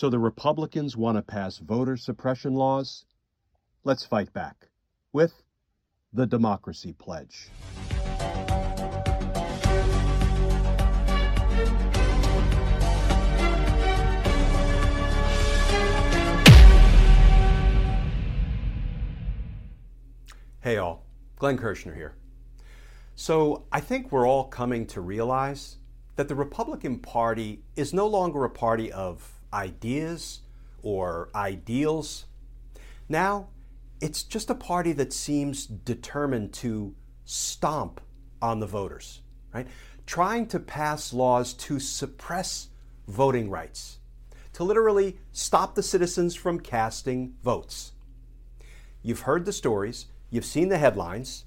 So the Republicans want to pass voter suppression laws? Let's fight back with the Democracy Pledge. Hey all, Glenn Kirschner here. So I think we're all coming to realize that the Republican Party is no longer a party of ideas or ideals. Now, it's just a party that seems determined to stomp on the voters, right? Trying to pass laws to suppress voting rights, to literally stop the citizens from casting votes. You've heard the stories. You've seen the headlines.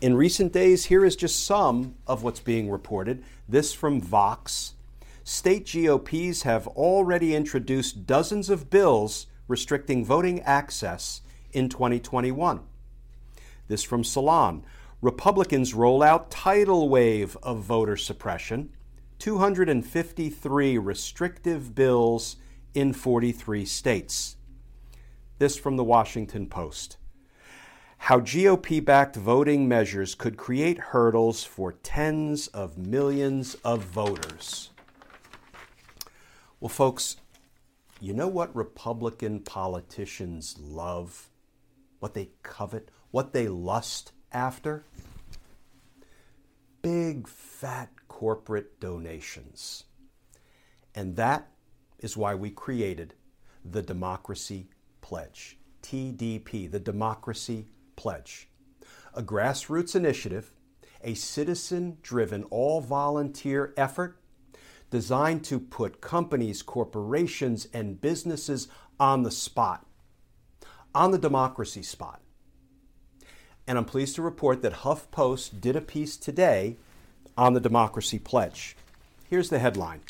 In recent days, here is just some of what's being reported. This from Vox. State GOPs have already introduced dozens of bills restricting voting access in 2021. This from Salon. Republicans roll out tidal wave of voter suppression. 253 restrictive bills in 43 states. This from the Washington Post how GOP backed voting measures could create hurdles for tens of millions of voters. Well, folks, you know what Republican politicians love? What they covet? What they lust after? Big, fat corporate donations. And that is why we created the Democracy Pledge, TDP, the Democracy Pledge, a grassroots initiative, a citizen driven, all volunteer effort designed to put companies, corporations, and businesses on the spot, on the democracy spot. And I'm pleased to report that HuffPost did a piece today on the Democracy Pledge. Here's the headline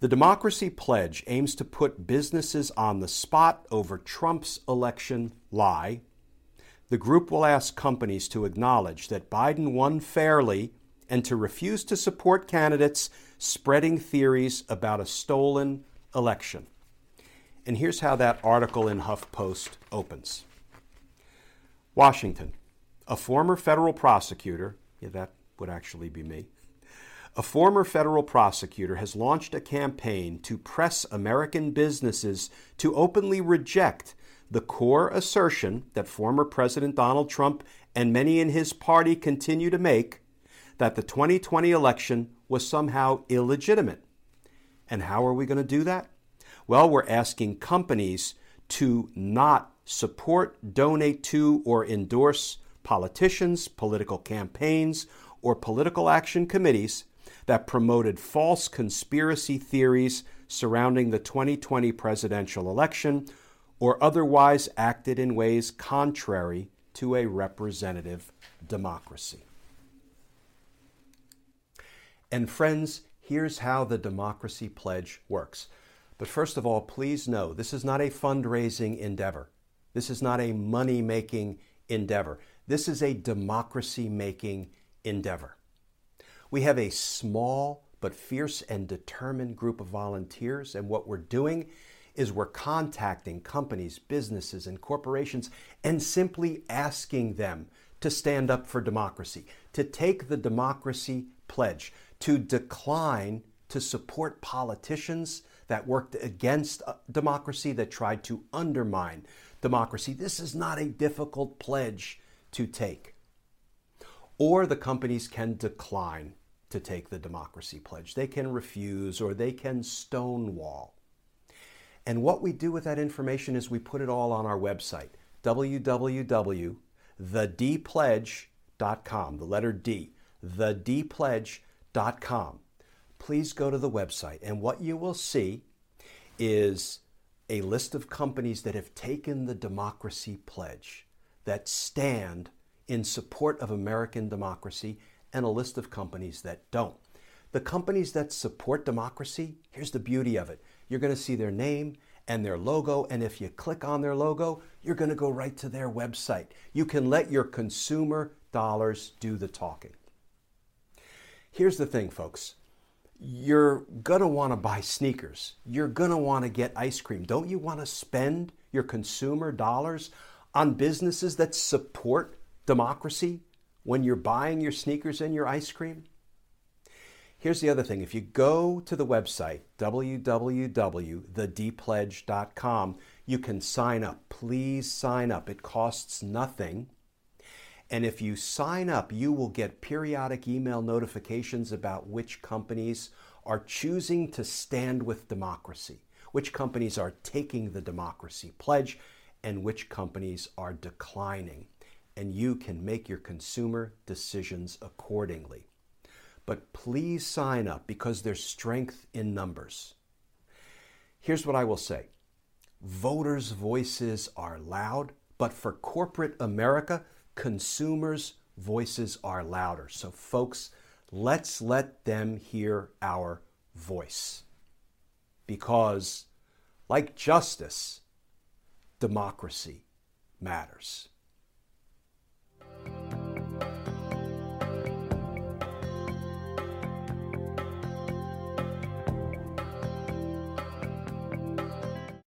The Democracy Pledge aims to put businesses on the spot over Trump's election lie the group will ask companies to acknowledge that Biden won fairly and to refuse to support candidates spreading theories about a stolen election. And here's how that article in HuffPost opens Washington, a former federal prosecutor, yeah, that would actually be me. A former federal prosecutor has launched a campaign to press American businesses to openly reject the core assertion that former President Donald Trump and many in his party continue to make that the 2020 election was somehow illegitimate. And how are we going to do that? Well, we're asking companies to not support, donate to, or endorse politicians, political campaigns, or political action committees that promoted false conspiracy theories surrounding the 2020 presidential election or otherwise acted in ways contrary to a representative democracy. And friends, here's how the Democracy Pledge works. But first of all, please know this is not a fundraising endeavor. This is not a money making endeavor. This is a democracy making endeavor. We have a small but fierce and determined group of volunteers, and what we're doing is we're contacting companies, businesses, and corporations and simply asking them to stand up for democracy, to take the democracy pledge, to decline to support politicians that worked against uh, democracy, that tried to undermine democracy. This is not a difficult pledge to take. Or the companies can decline to take the democracy pledge. They can refuse or they can stonewall. And what we do with that information is we put it all on our website, www.thedpledge.com, the letter D, thedpledge.com. Please go to the website, and what you will see is a list of companies that have taken the democracy pledge, that stand in support of American democracy, and a list of companies that don't. The companies that support democracy, here's the beauty of it. You're going to see their name and their logo, and if you click on their logo, you're going to go right to their website. You can let your consumer dollars do the talking. Here's the thing, folks. You're going to want to buy sneakers. You're going to want to get ice cream. Don't you want to spend your consumer dollars on businesses that support democracy when you're buying your sneakers and your ice cream? Here's the other thing if you go to the website, www.thedpledge.com, you can sign up. Please sign up. It costs nothing. And if you sign up, you will get periodic email notifications about which companies are choosing to stand with democracy, which companies are taking the democracy pledge, and which companies are declining. And you can make your consumer decisions accordingly. But please sign up because there's strength in numbers. Here's what I will say voters' voices are loud, but for corporate America, consumers' voices are louder. So, folks, let's let them hear our voice. Because, like justice, democracy matters.